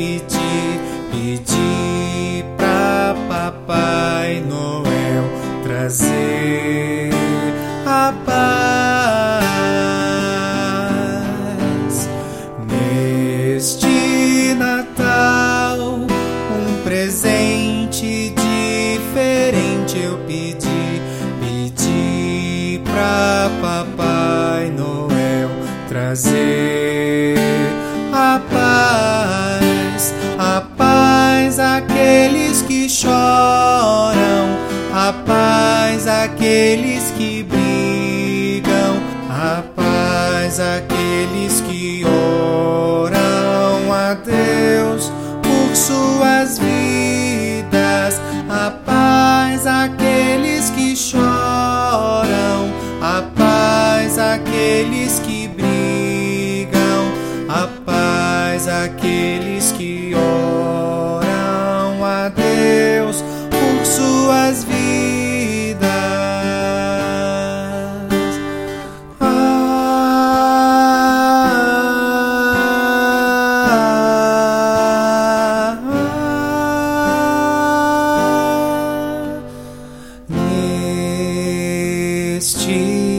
pedir, pedir pra Papai Noel trazer a paz neste Natal. Um presente diferente eu pedi, pedi pra Papai trazer a paz, a paz àqueles que choram, a paz àqueles que brigam, a paz àqueles que oram a Deus por suas vidas, a paz àqueles que choram, a paz àqueles que aqueles que oram a Deus por suas vidas. Ah, ah, ah, neste